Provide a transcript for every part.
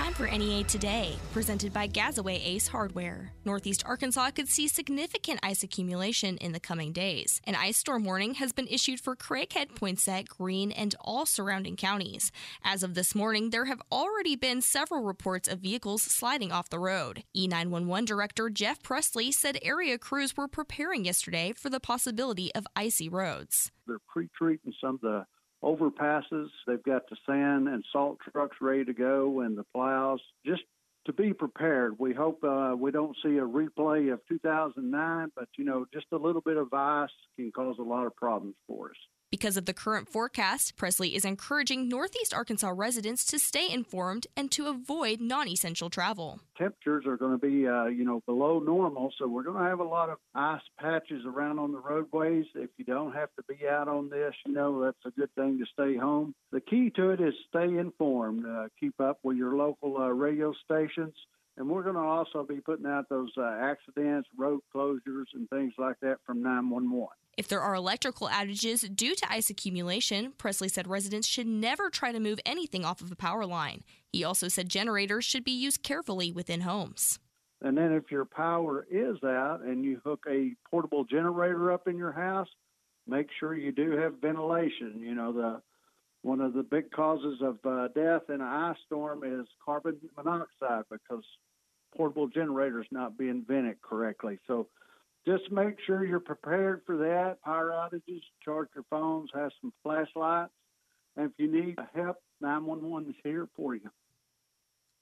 time for NEA Today, presented by Gazaway Ace Hardware. Northeast Arkansas could see significant ice accumulation in the coming days. An ice storm warning has been issued for Craighead, Poinsett, Greene, and all surrounding counties. As of this morning, there have already been several reports of vehicles sliding off the road. E911 Director Jeff Presley said area crews were preparing yesterday for the possibility of icy roads. They're pre-treating some of the overpasses. They've got the sand and salt trucks ready to go and the plows. Just to be prepared. We hope uh, we don't see a replay of 2009, but you know, just a little bit of ice can cause a lot of problems for us. Because of the current forecast, Presley is encouraging Northeast Arkansas residents to stay informed and to avoid non essential travel. Temperatures are going to be, uh, you know, below normal, so we're going to have a lot of ice patches around on the roadways. If you don't have to be out on this, you know, that's a good thing to stay home. The key to it is stay informed, uh, keep up with your local uh, radio stations. And we're going to also be putting out those uh, accidents, road closures, and things like that from 911. If there are electrical outages due to ice accumulation, Presley said residents should never try to move anything off of a power line. He also said generators should be used carefully within homes. And then if your power is out and you hook a portable generator up in your house, make sure you do have ventilation. You know, the one of the big causes of uh, death in an ice storm is carbon monoxide because portable generators not being vented correctly. So just make sure you're prepared for that. Power outages, charge your phones, have some flashlights, and if you need help, 911 is here for you.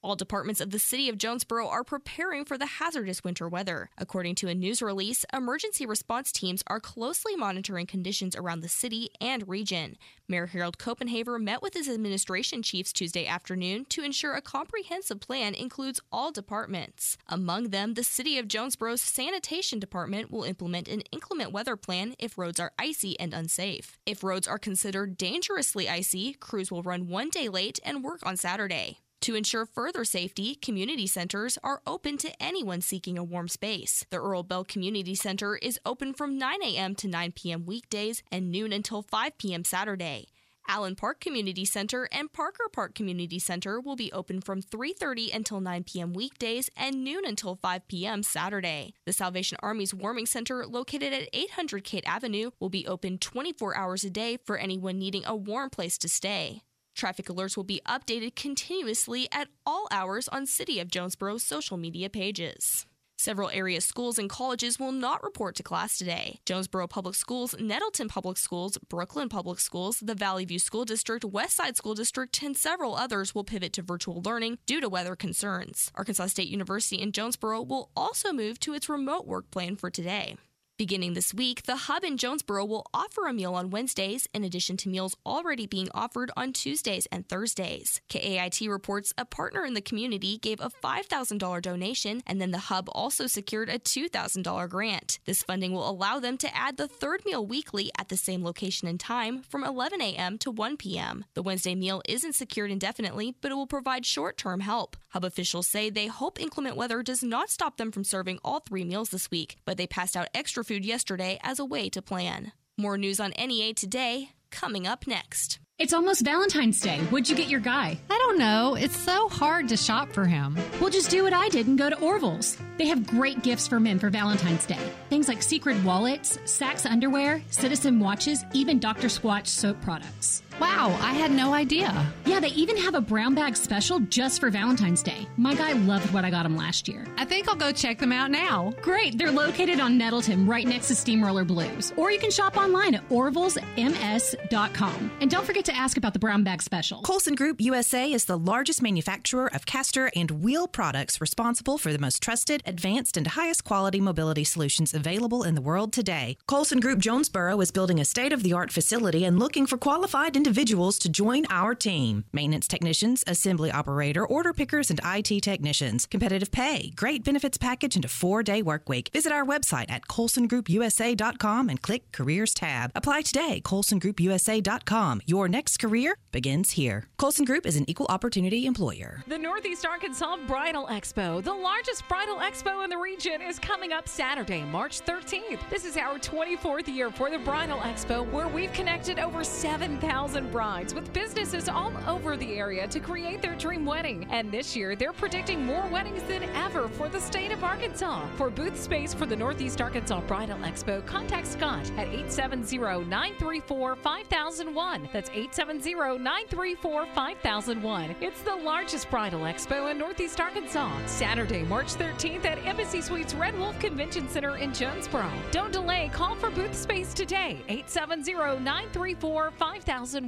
All departments of the city of Jonesboro are preparing for the hazardous winter weather. According to a news release, emergency response teams are closely monitoring conditions around the city and region. Mayor Harold Copenhaver met with his administration chiefs Tuesday afternoon to ensure a comprehensive plan includes all departments. Among them, the city of Jonesboro's sanitation department will implement an inclement weather plan if roads are icy and unsafe. If roads are considered dangerously icy, crews will run one day late and work on Saturday. To ensure further safety, community centers are open to anyone seeking a warm space. The Earl Bell Community Center is open from 9 a.m. to 9 p.m. weekdays and noon until 5 p.m. Saturday. Allen Park Community Center and Parker Park Community Center will be open from 3:30 until 9 p.m. weekdays and noon until 5 p.m. Saturday. The Salvation Army's Warming Center located at 800 Kate Avenue will be open 24 hours a day for anyone needing a warm place to stay. Traffic alerts will be updated continuously at all hours on City of Jonesboro's social media pages. Several area schools and colleges will not report to class today. Jonesboro Public Schools, Nettleton Public Schools, Brookland Public Schools, the Valley View School District, Westside School District, and several others will pivot to virtual learning due to weather concerns. Arkansas State University in Jonesboro will also move to its remote work plan for today. Beginning this week, the Hub in Jonesboro will offer a meal on Wednesdays in addition to meals already being offered on Tuesdays and Thursdays. KAIT reports a partner in the community gave a $5,000 donation, and then the Hub also secured a $2,000 grant. This funding will allow them to add the third meal weekly at the same location and time from 11 a.m. to 1 p.m. The Wednesday meal isn't secured indefinitely, but it will provide short term help. Hub officials say they hope inclement weather does not stop them from serving all three meals this week, but they passed out extra food yesterday as a way to plan. More news on NEA today, coming up next. It's almost Valentine's Day. What'd you get your guy? I don't know. It's so hard to shop for him. We'll just do what I did and go to Orville's. They have great gifts for men for Valentine's Day. Things like secret wallets, SAXX underwear, Citizen watches, even Dr. Squatch soap products. Wow, I had no idea. Yeah, they even have a brown bag special just for Valentine's Day. My guy loved what I got him last year. I think I'll go check them out now. Great. They're located on Nettleton, right next to Steamroller Blues. Or you can shop online at orvillesms.com. And don't forget to ask about the brown bag special. Colson Group USA is the largest manufacturer of caster and wheel products responsible for the most trusted, advanced, and highest quality mobility solutions available in the world today. Colson Group Jonesboro is building a state of the art facility and looking for qualified individuals to join our team. Maintenance technicians, assembly operator, order pickers, and IT technicians. Competitive pay, great benefits package, and a four day work week. Visit our website at colsongroupusa.com and click Careers tab. Apply today, colsongroupusa.com. Your next career begins here. Colson Group is an equal opportunity employer. The Northeast Arkansas Bridal Expo, the largest bridal expo in the region, is coming up Saturday, March 13th. This is our 24th year for the Bridal Expo, where we've connected over 7,000 2,000 brides with businesses all over the area to create their dream wedding. And this year, they're predicting more weddings than ever for the state of Arkansas. For booth space for the Northeast Arkansas Bridal Expo, contact Scott at 870 934 5001. That's 870 934 5001. It's the largest bridal expo in Northeast Arkansas. Saturday, March 13th at Embassy Suites Red Wolf Convention Center in Jonesboro. Don't delay, call for booth space today. 870 934 5001.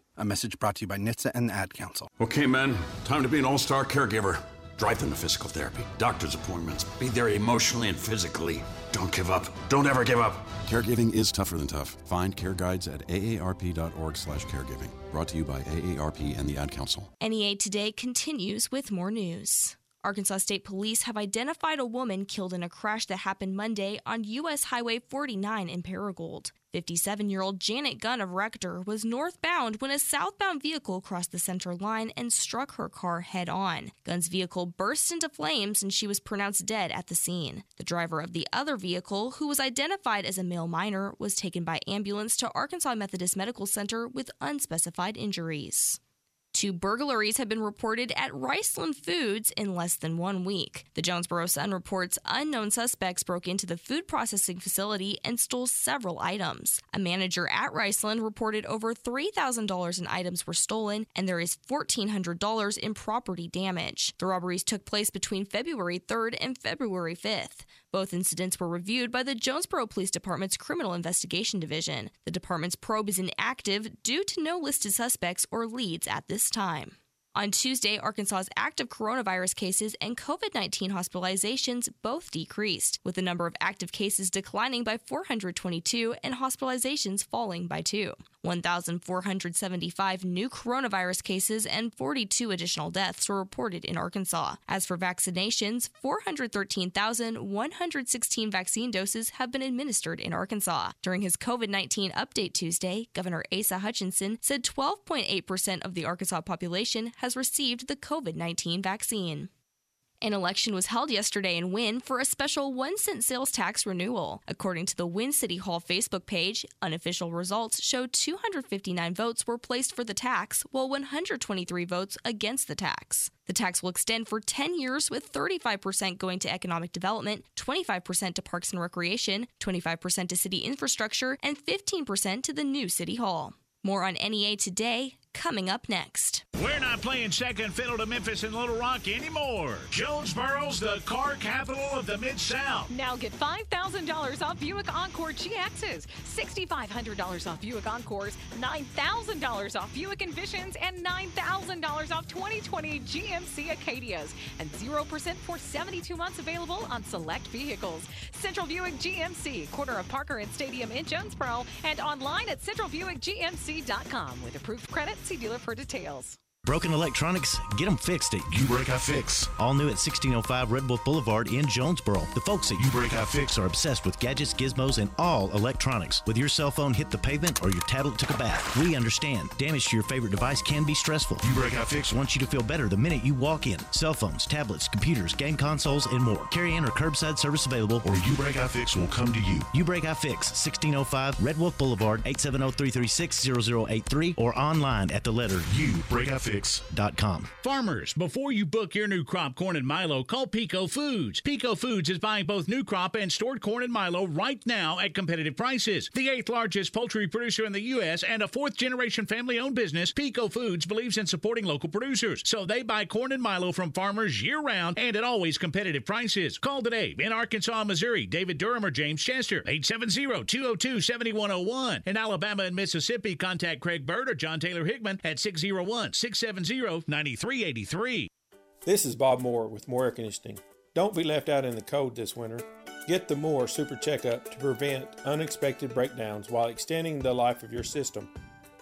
A message brought to you by NHTSA and the Ad Council. Okay, men, time to be an all star caregiver. Drive them to physical therapy, doctor's appointments, be there emotionally and physically. Don't give up. Don't ever give up. Caregiving is tougher than tough. Find care guides at aarp.org slash caregiving. Brought to you by AARP and the Ad Council. NEA Today continues with more news. Arkansas State Police have identified a woman killed in a crash that happened Monday on U.S. Highway 49 in Paragould. 57 year old Janet Gunn of Rector was northbound when a southbound vehicle crossed the center line and struck her car head on. Gunn's vehicle burst into flames and she was pronounced dead at the scene. The driver of the other vehicle, who was identified as a male minor, was taken by ambulance to Arkansas Methodist Medical Center with unspecified injuries. Two burglaries have been reported at Riceland Foods in less than one week. The Jonesboro Sun reports unknown suspects broke into the food processing facility and stole several items. A manager at Riceland reported over $3,000 in items were stolen, and there is $1,400 in property damage. The robberies took place between February 3rd and February 5th. Both incidents were reviewed by the Jonesboro Police Department's Criminal Investigation Division. The department's probe is inactive due to no listed suspects or leads at this time. On Tuesday, Arkansas's active coronavirus cases and COVID 19 hospitalizations both decreased, with the number of active cases declining by 422 and hospitalizations falling by two. 1,475 new coronavirus cases and 42 additional deaths were reported in Arkansas. As for vaccinations, 413,116 vaccine doses have been administered in Arkansas. During his COVID 19 update Tuesday, Governor Asa Hutchinson said 12.8% of the Arkansas population has received the COVID 19 vaccine. An election was held yesterday in Wynne for a special one cent sales tax renewal. According to the Wynne City Hall Facebook page, unofficial results show 259 votes were placed for the tax, while 123 votes against the tax. The tax will extend for 10 years, with 35% going to economic development, 25% to parks and recreation, 25% to city infrastructure, and 15% to the new City Hall. More on NEA today, coming up next. We're not playing second fiddle to Memphis and Little Rock anymore. Jonesboro's the car capital of the Mid South. Now get $5,000 off Buick Encore GXs, $6,500 off Buick Encores, $9,000 off Buick Envisions, and $9,000 off 2020 GMC Acadias, and 0% for 72 months available on select vehicles. Central Buick GMC, corner of Parker and Stadium in Jonesboro, and online at centralbuickgmc.com with approved credit. See dealer for details. Broken electronics, get them fixed at U Break I Fix. All new at 1605 Red Wolf Boulevard in Jonesboro. The folks at U Break I Fix are obsessed with gadgets, gizmos, and all electronics. Whether your cell phone hit the pavement or your tablet took a bath, we understand. Damage to your favorite device can be stressful. U Break I Fix wants you to feel better the minute you walk in. Cell phones, tablets, computers, game consoles, and more. Carry in or curbside service available. Or U Break I Fix will come to you. U Break I Fix, 1605 Red Wolf Boulevard, 870 336 0083, or online at the letter U Break I Fix Farmers, before you book your new crop corn and Milo, call Peco Foods. Peco Foods is buying both new crop and stored corn and Milo right now at competitive prices. The eighth largest poultry producer in the U.S. and a fourth generation family owned business, Peco Foods believes in supporting local producers. So they buy corn and Milo from farmers year round and at always competitive prices. Call today in Arkansas, Missouri, David Durham or James Chester, 870 202 7101. In Alabama and Mississippi, contact Craig Bird or John Taylor Hickman at 601 670 9383. This is Bob Moore with Moore Air Conditioning. Don't be left out in the cold this winter. Get the Moore Super Checkup to prevent unexpected breakdowns while extending the life of your system.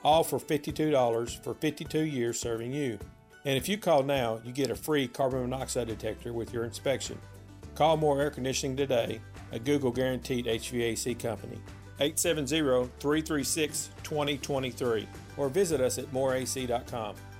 All for $52 for 52 years serving you. And if you call now, you get a free carbon monoxide detector with your inspection. Call Moore Air Conditioning today, a Google guaranteed HVAC company. 870-336-2023 or visit us at moreac.com.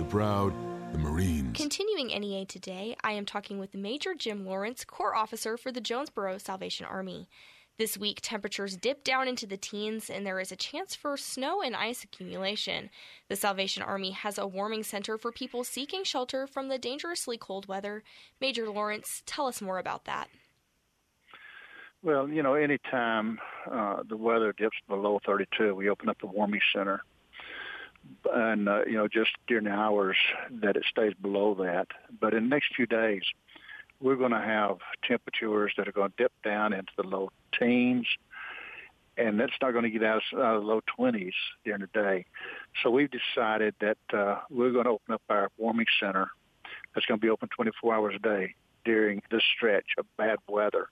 the proud, the Marines. Continuing NEA today, I am talking with Major Jim Lawrence, Corps Officer for the Jonesboro Salvation Army. This week, temperatures dip down into the teens, and there is a chance for snow and ice accumulation. The Salvation Army has a warming center for people seeking shelter from the dangerously cold weather. Major Lawrence, tell us more about that. Well, you know, anytime uh, the weather dips below 32, we open up the warming center. And, uh, you know, just during the hours that it stays below that. But in the next few days, we're going to have temperatures that are going to dip down into the low teens, and that's not going to get out of the low 20s during the day. So we've decided that uh, we're going to open up our warming center that's going to be open 24 hours a day during this stretch of bad weather.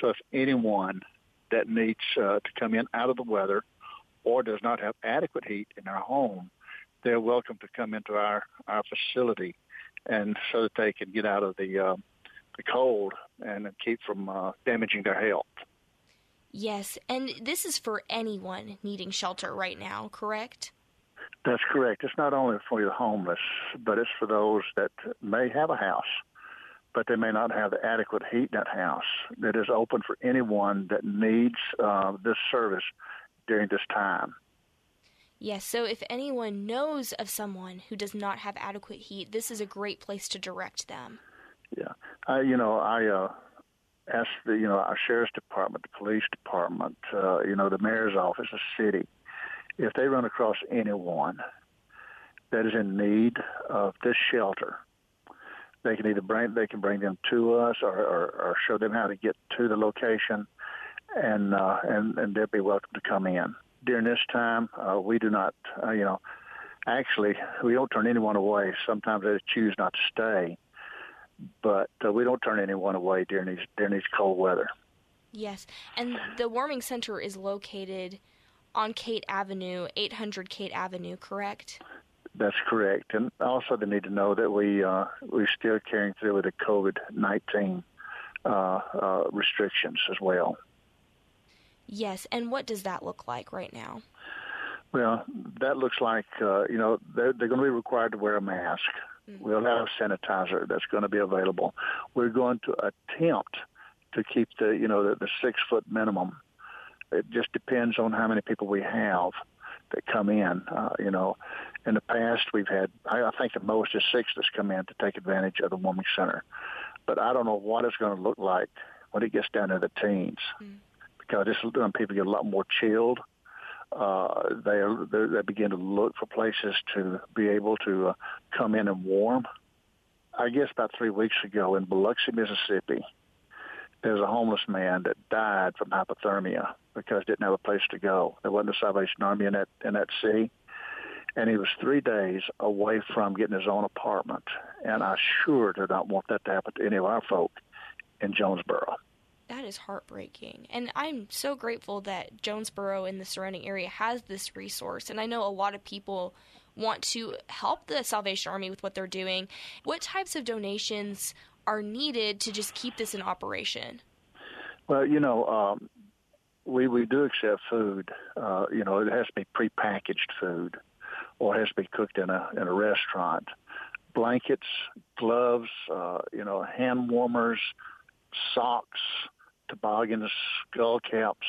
So if anyone that needs uh, to come in out of the weather or does not have adequate heat in their home, they're welcome to come into our, our facility and so that they can get out of the uh, the cold and keep from uh, damaging their health. Yes, and this is for anyone needing shelter right now, correct? That's correct. It's not only for the homeless, but it's for those that may have a house, but they may not have the adequate heat in that house. It is open for anyone that needs uh, this service during this time. Yes, so if anyone knows of someone who does not have adequate heat, this is a great place to direct them. Yeah, I, you know, I uh, asked the, you know, our sheriff's department, the police department, uh, you know, the mayor's office, the city, if they run across anyone that is in need of this shelter, they can either bring they can bring them to us or, or, or show them how to get to the location, and uh, and and they'll be welcome to come in. During this time, uh, we do not, uh, you know, actually we don't turn anyone away. Sometimes they choose not to stay but uh, we don't turn anyone away during these during these cold weather. Yes, and the warming center is located on Kate Avenue, 800 Kate Avenue, correct? That's correct, and also they need to know that we uh, we're still carrying through with the COVID nineteen uh, uh, restrictions as well. Yes, and what does that look like right now? Well, that looks like uh, you know they're, they're going to be required to wear a mask. Mm-hmm. We'll have sanitizer that's going to be available. We're going to attempt to keep the you know the, the six foot minimum. It just depends on how many people we have that come in. Uh, you know, in the past we've had I, I think the most is six that's come in to take advantage of the warming center, but I don't know what it's going to look like when it gets down to the teens, mm. Because this is when people get a lot more chilled uh, they, they begin to look for places to be able to uh, come in and warm. I guess about three weeks ago in Biloxi, Mississippi, there's a homeless man that died from hypothermia because didn't have a place to go. There wasn't a Salvation Army in that in that city, and he was three days away from getting his own apartment. And I sure do not want that to happen to any of our folk in Jonesboro. That is heartbreaking. And I'm so grateful that Jonesboro and the surrounding area has this resource. And I know a lot of people want to help the Salvation Army with what they're doing. What types of donations are needed to just keep this in operation? Well, you know, um, we we do accept food. Uh, you know, it has to be prepackaged food, or it has to be cooked in a in a restaurant. Blankets, gloves, uh, you know, hand warmers, socks, toboggans, skull caps.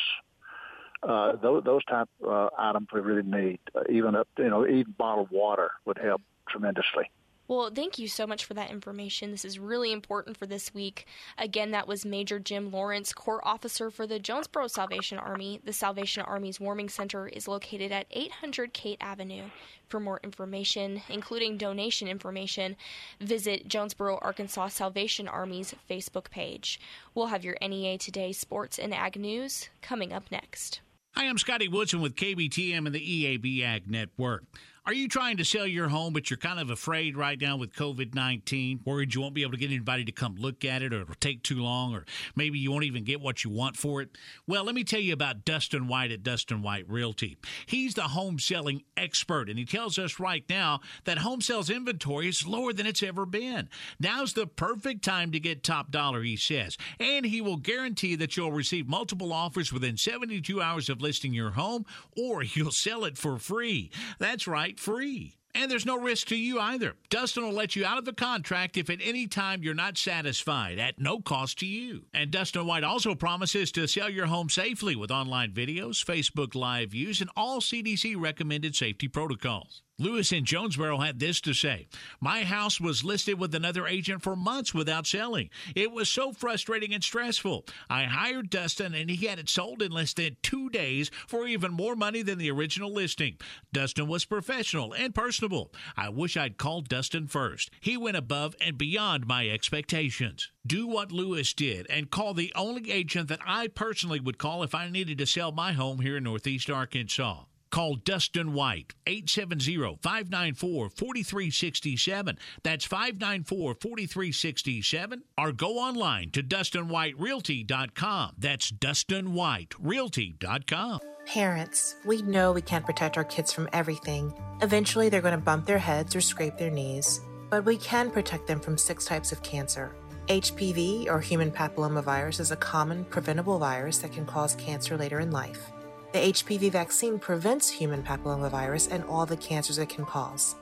Uh, those, those type uh, items we really need. Uh, even up, you know, even bottled water would help tremendously. Well, thank you so much for that information. This is really important for this week. Again, that was Major Jim Lawrence, Corps Officer for the Jonesboro Salvation Army. The Salvation Army's Warming Center is located at 800 Kate Avenue. For more information, including donation information, visit Jonesboro, Arkansas Salvation Army's Facebook page. We'll have your NEA Today Sports and Ag News coming up next. Hi, I'm Scotty Woodson with KBTM and the EAB Ag Network. Are you trying to sell your home, but you're kind of afraid right now with COVID 19? Worried you won't be able to get anybody to come look at it, or it'll take too long, or maybe you won't even get what you want for it? Well, let me tell you about Dustin White at Dustin White Realty. He's the home selling expert, and he tells us right now that home sales inventory is lower than it's ever been. Now's the perfect time to get top dollar, he says, and he will guarantee that you'll receive multiple offers within 72 hours of listing your home, or you'll sell it for free. That's right free. And there's no risk to you either. Dustin will let you out of the contract if at any time you're not satisfied at no cost to you. And Dustin White also promises to sell your home safely with online videos, Facebook Live views, and all CDC recommended safety protocols. Lewis in Jonesboro had this to say My house was listed with another agent for months without selling. It was so frustrating and stressful. I hired Dustin and he had it sold in less than two days for even more money than the original listing. Dustin was professional and personable. I wish I'd called Dustin first. He went above and beyond my expectations. Do what Lewis did and call the only agent that I personally would call if I needed to sell my home here in Northeast Arkansas. Call Dustin White, 870-594-4367. That's 594-4367. Or go online to DustinWhiteRealty.com. That's DustinWhiteRealty.com. Parents, we know we can't protect our kids from everything. Eventually, they're going to bump their heads or scrape their knees. But we can protect them from six types of cancer. HPV, or human papillomavirus, is a common preventable virus that can cause cancer later in life. The HPV vaccine prevents human papillomavirus and all the cancers it can cause.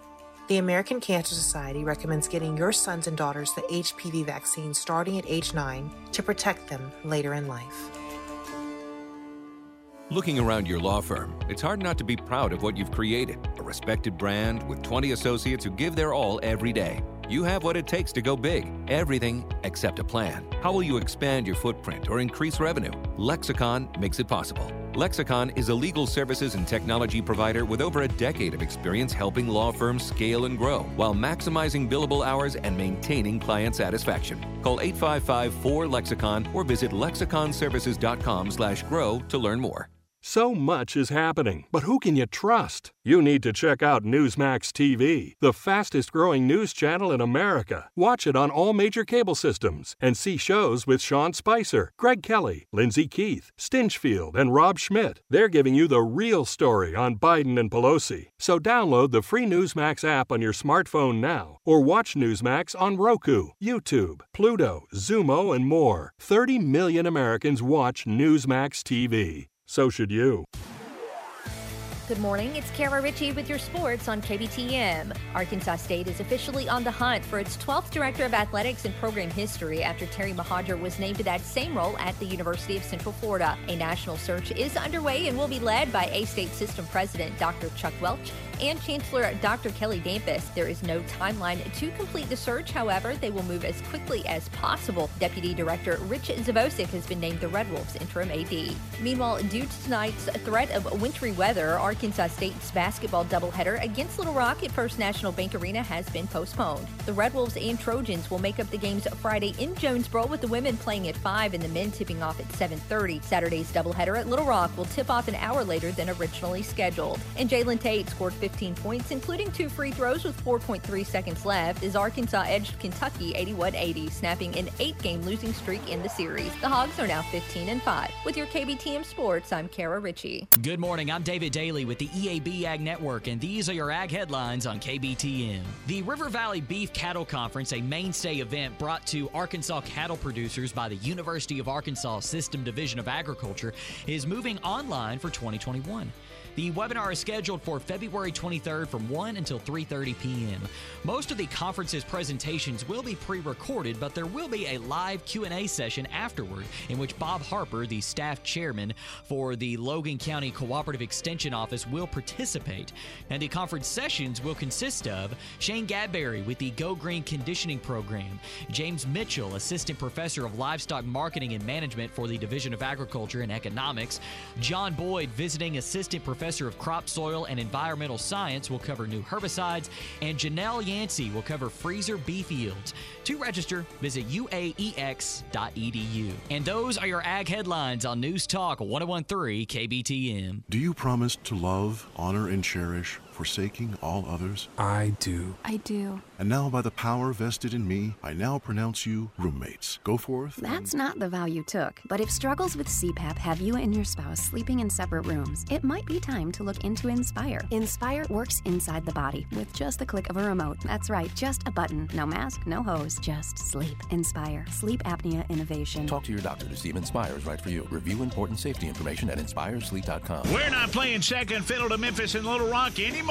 The American Cancer Society recommends getting your sons and daughters the HPV vaccine starting at age 9 to protect them later in life. Looking around your law firm, it's hard not to be proud of what you've created a respected brand with 20 associates who give their all every day. You have what it takes to go big. Everything except a plan. How will you expand your footprint or increase revenue? Lexicon makes it possible. Lexicon is a legal services and technology provider with over a decade of experience helping law firms scale and grow while maximizing billable hours and maintaining client satisfaction. Call 855-4-LEXICON or visit lexiconservices.com slash grow to learn more. So much is happening, but who can you trust? You need to check out Newsmax TV, the fastest growing news channel in America. Watch it on all major cable systems and see shows with Sean Spicer, Greg Kelly, Lindsey Keith, Stinchfield, and Rob Schmitt. They're giving you the real story on Biden and Pelosi. So download the free Newsmax app on your smartphone now or watch Newsmax on Roku, YouTube, Pluto, Xumo, and more. 30 million Americans watch Newsmax TV. So should you. Good morning. It's Kara Ritchie with your sports on KBTM. Arkansas State is officially on the hunt for its 12th Director of Athletics and Program History after Terry Mohajir was named to that same role at the University of Central Florida. A national search is underway and will be led by A State System President Dr. Chuck Welch and Chancellor Dr. Kelly Damphousse. There is no timeline to complete the search. However, they will move as quickly as possible. Deputy Director Rich Zavosic has been named the Red Wolves interim AD. Meanwhile, due to tonight's threat of wintry weather, Arkansas State's basketball doubleheader against Little Rock at First National Bank Arena has been postponed. The Red Wolves and Trojans will make up the games Friday in Jonesboro with the women playing at 5 and the men tipping off at 7.30. Saturday's doubleheader at Little Rock will tip off an hour later than originally scheduled. And Jalen Tate scored 15 points, including two free throws with 4.3 seconds left, as Arkansas edged Kentucky 81-80, snapping an eight-game losing streak in the series. The Hogs are now 15 and 5. With your KBTM Sports, I'm Kara Ritchie. Good morning. I'm David Daly with the EAB Ag Network, and these are your ag headlines on KBTM. The River Valley Beef Cattle Conference, a mainstay event brought to Arkansas cattle producers by the University of Arkansas System Division of Agriculture, is moving online for 2021. The webinar is scheduled for February 23rd from 1 until 3:30 p.m. Most of the conference's presentations will be pre-recorded, but there will be a live Q&A session afterward in which Bob Harper, the staff chairman for the Logan County Cooperative Extension Office, will participate. And the conference sessions will consist of Shane Gadberry with the Go Green Conditioning Program, James Mitchell, assistant professor of livestock marketing and management for the Division of Agriculture and Economics, John Boyd, visiting assistant professor of crop, soil, and environmental science, will cover new herbicides, and Janelle Yancey will cover freezer beef yields. To register, visit uaex.edu. And those are your ag headlines on News Talk 1013 KBTM. Do you promise to love, honor, and cherish, forsaking all others? I do. I do. And now, by the power vested in me, I now pronounce you roommates. Go forth. That's not the vow you took. But if struggles with CPAP have you and your spouse sleeping in separate rooms, it might be time to look into Inspire. Inspire works inside the body with just the click of a remote. That's right, just a button. No mask, no hose, just sleep. Inspire. Sleep apnea innovation. Talk to your doctor to see if Inspire is right for you. Review important safety information at inspiresleep.com. We're not playing second fiddle to Memphis and Little Rock anymore.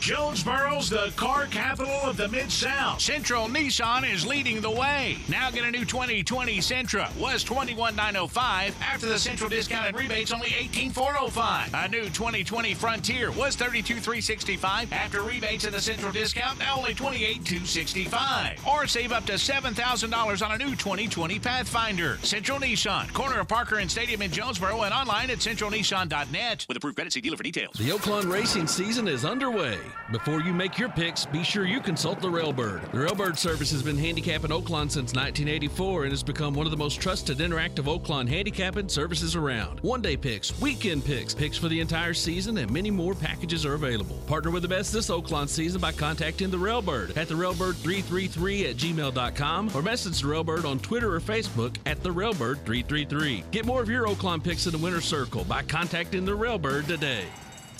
Jonesboro's the car capital of the Mid South. Central Nissan is leading the way. Now get a new 2020 Sentra. Was 21905 after the Central discounted rebates only 18405. A new 2020 Frontier was 32365 after rebates and the Central discount now only 28265. Or save up to $7,000 on a new 2020 Pathfinder. Central Nissan, corner of Parker and Stadium in Jonesboro and online at centralnissan.net. With approved credit, see dealer for details. The Oaklawn racing season is underway. Before you make your picks, be sure you consult the Railbird. The Railbird service has been handicapping Oaklawn since 1984 and has become one of the most trusted interactive Oaklawn handicapping services around. One day picks, weekend picks, picks for the entire season, and many more packages are available. Partner with the best this Oaklawn season by contacting the Railbird at the Railbird333 at gmail.com or message the Railbird on Twitter or Facebook at the Railbird333. Get more of your Oaklawn picks in the winner's circle by contacting the Railbird today.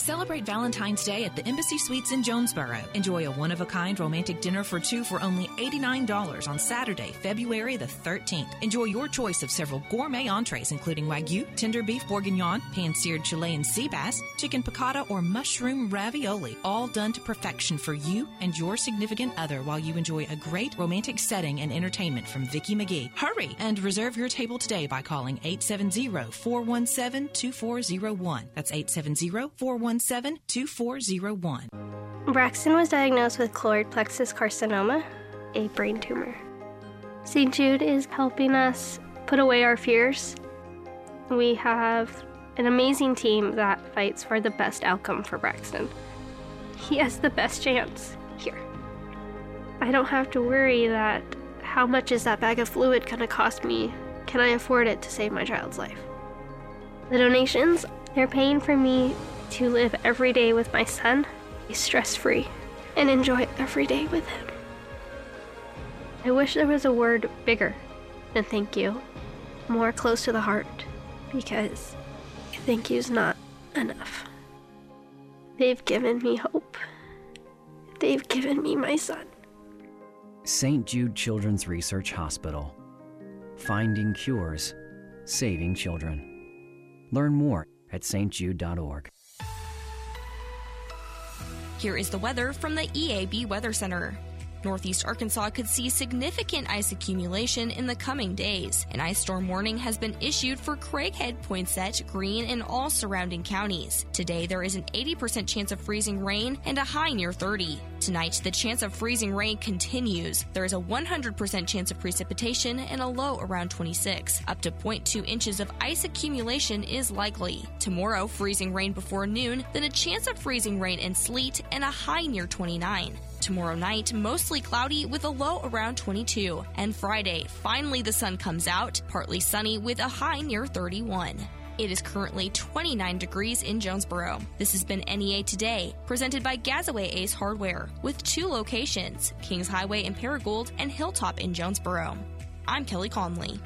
Celebrate Valentine's Day at the Embassy Suites in Jonesboro. Enjoy a one of a kind romantic dinner for two for only $89 on Saturday, February the 13th. Enjoy your choice of several gourmet entrees, including Wagyu, tender beef bourguignon, pan seared Chilean sea bass, chicken piccata, or mushroom ravioli, all done to perfection for you and your significant other while you enjoy a great romantic setting and entertainment from Vicki McGee. Hurry and reserve your table today by calling 870 417 2401. That's 870 417 2401. Braxton was diagnosed with choroid plexus carcinoma, a brain tumor. St. Jude is helping us put away our fears. We have an amazing team that fights for the best outcome for Braxton. He has the best chance here. I don't have to worry that how much is that bag of fluid going to cost me? Can I afford it to save my child's life? The donations, they're paying for me to live every day with my son, be stress free, and enjoy every day with him. I wish there was a word bigger than thank you, more close to the heart, because thank you's not enough. They've given me hope. They've given me my son. St. Jude Children's Research Hospital. Finding cures, saving children. Learn more at stjude.org. Here is the weather from the EAB Weather Center. Northeast Arkansas could see significant ice accumulation in the coming days. An ice storm warning has been issued for Craighead, Poinsett, Greene, and all surrounding counties. Today, there is an 80% chance of freezing rain and a high near 30. Tonight, the chance of freezing rain continues. There is a 100% chance of precipitation and a low around 26. Up to 0.2 inches of ice accumulation is likely. Tomorrow, freezing rain before noon, then a chance of freezing rain and sleet and a high near 29. Tomorrow night, mostly cloudy with a low around 22. And Friday, finally the sun comes out, partly sunny with a high near 31. It is currently 29 degrees in Jonesboro. This has been NEA Today, presented by Gazaway Ace Hardware, with two locations Kings Highway in Paragould and Hilltop in Jonesboro. I'm Kelly Conley.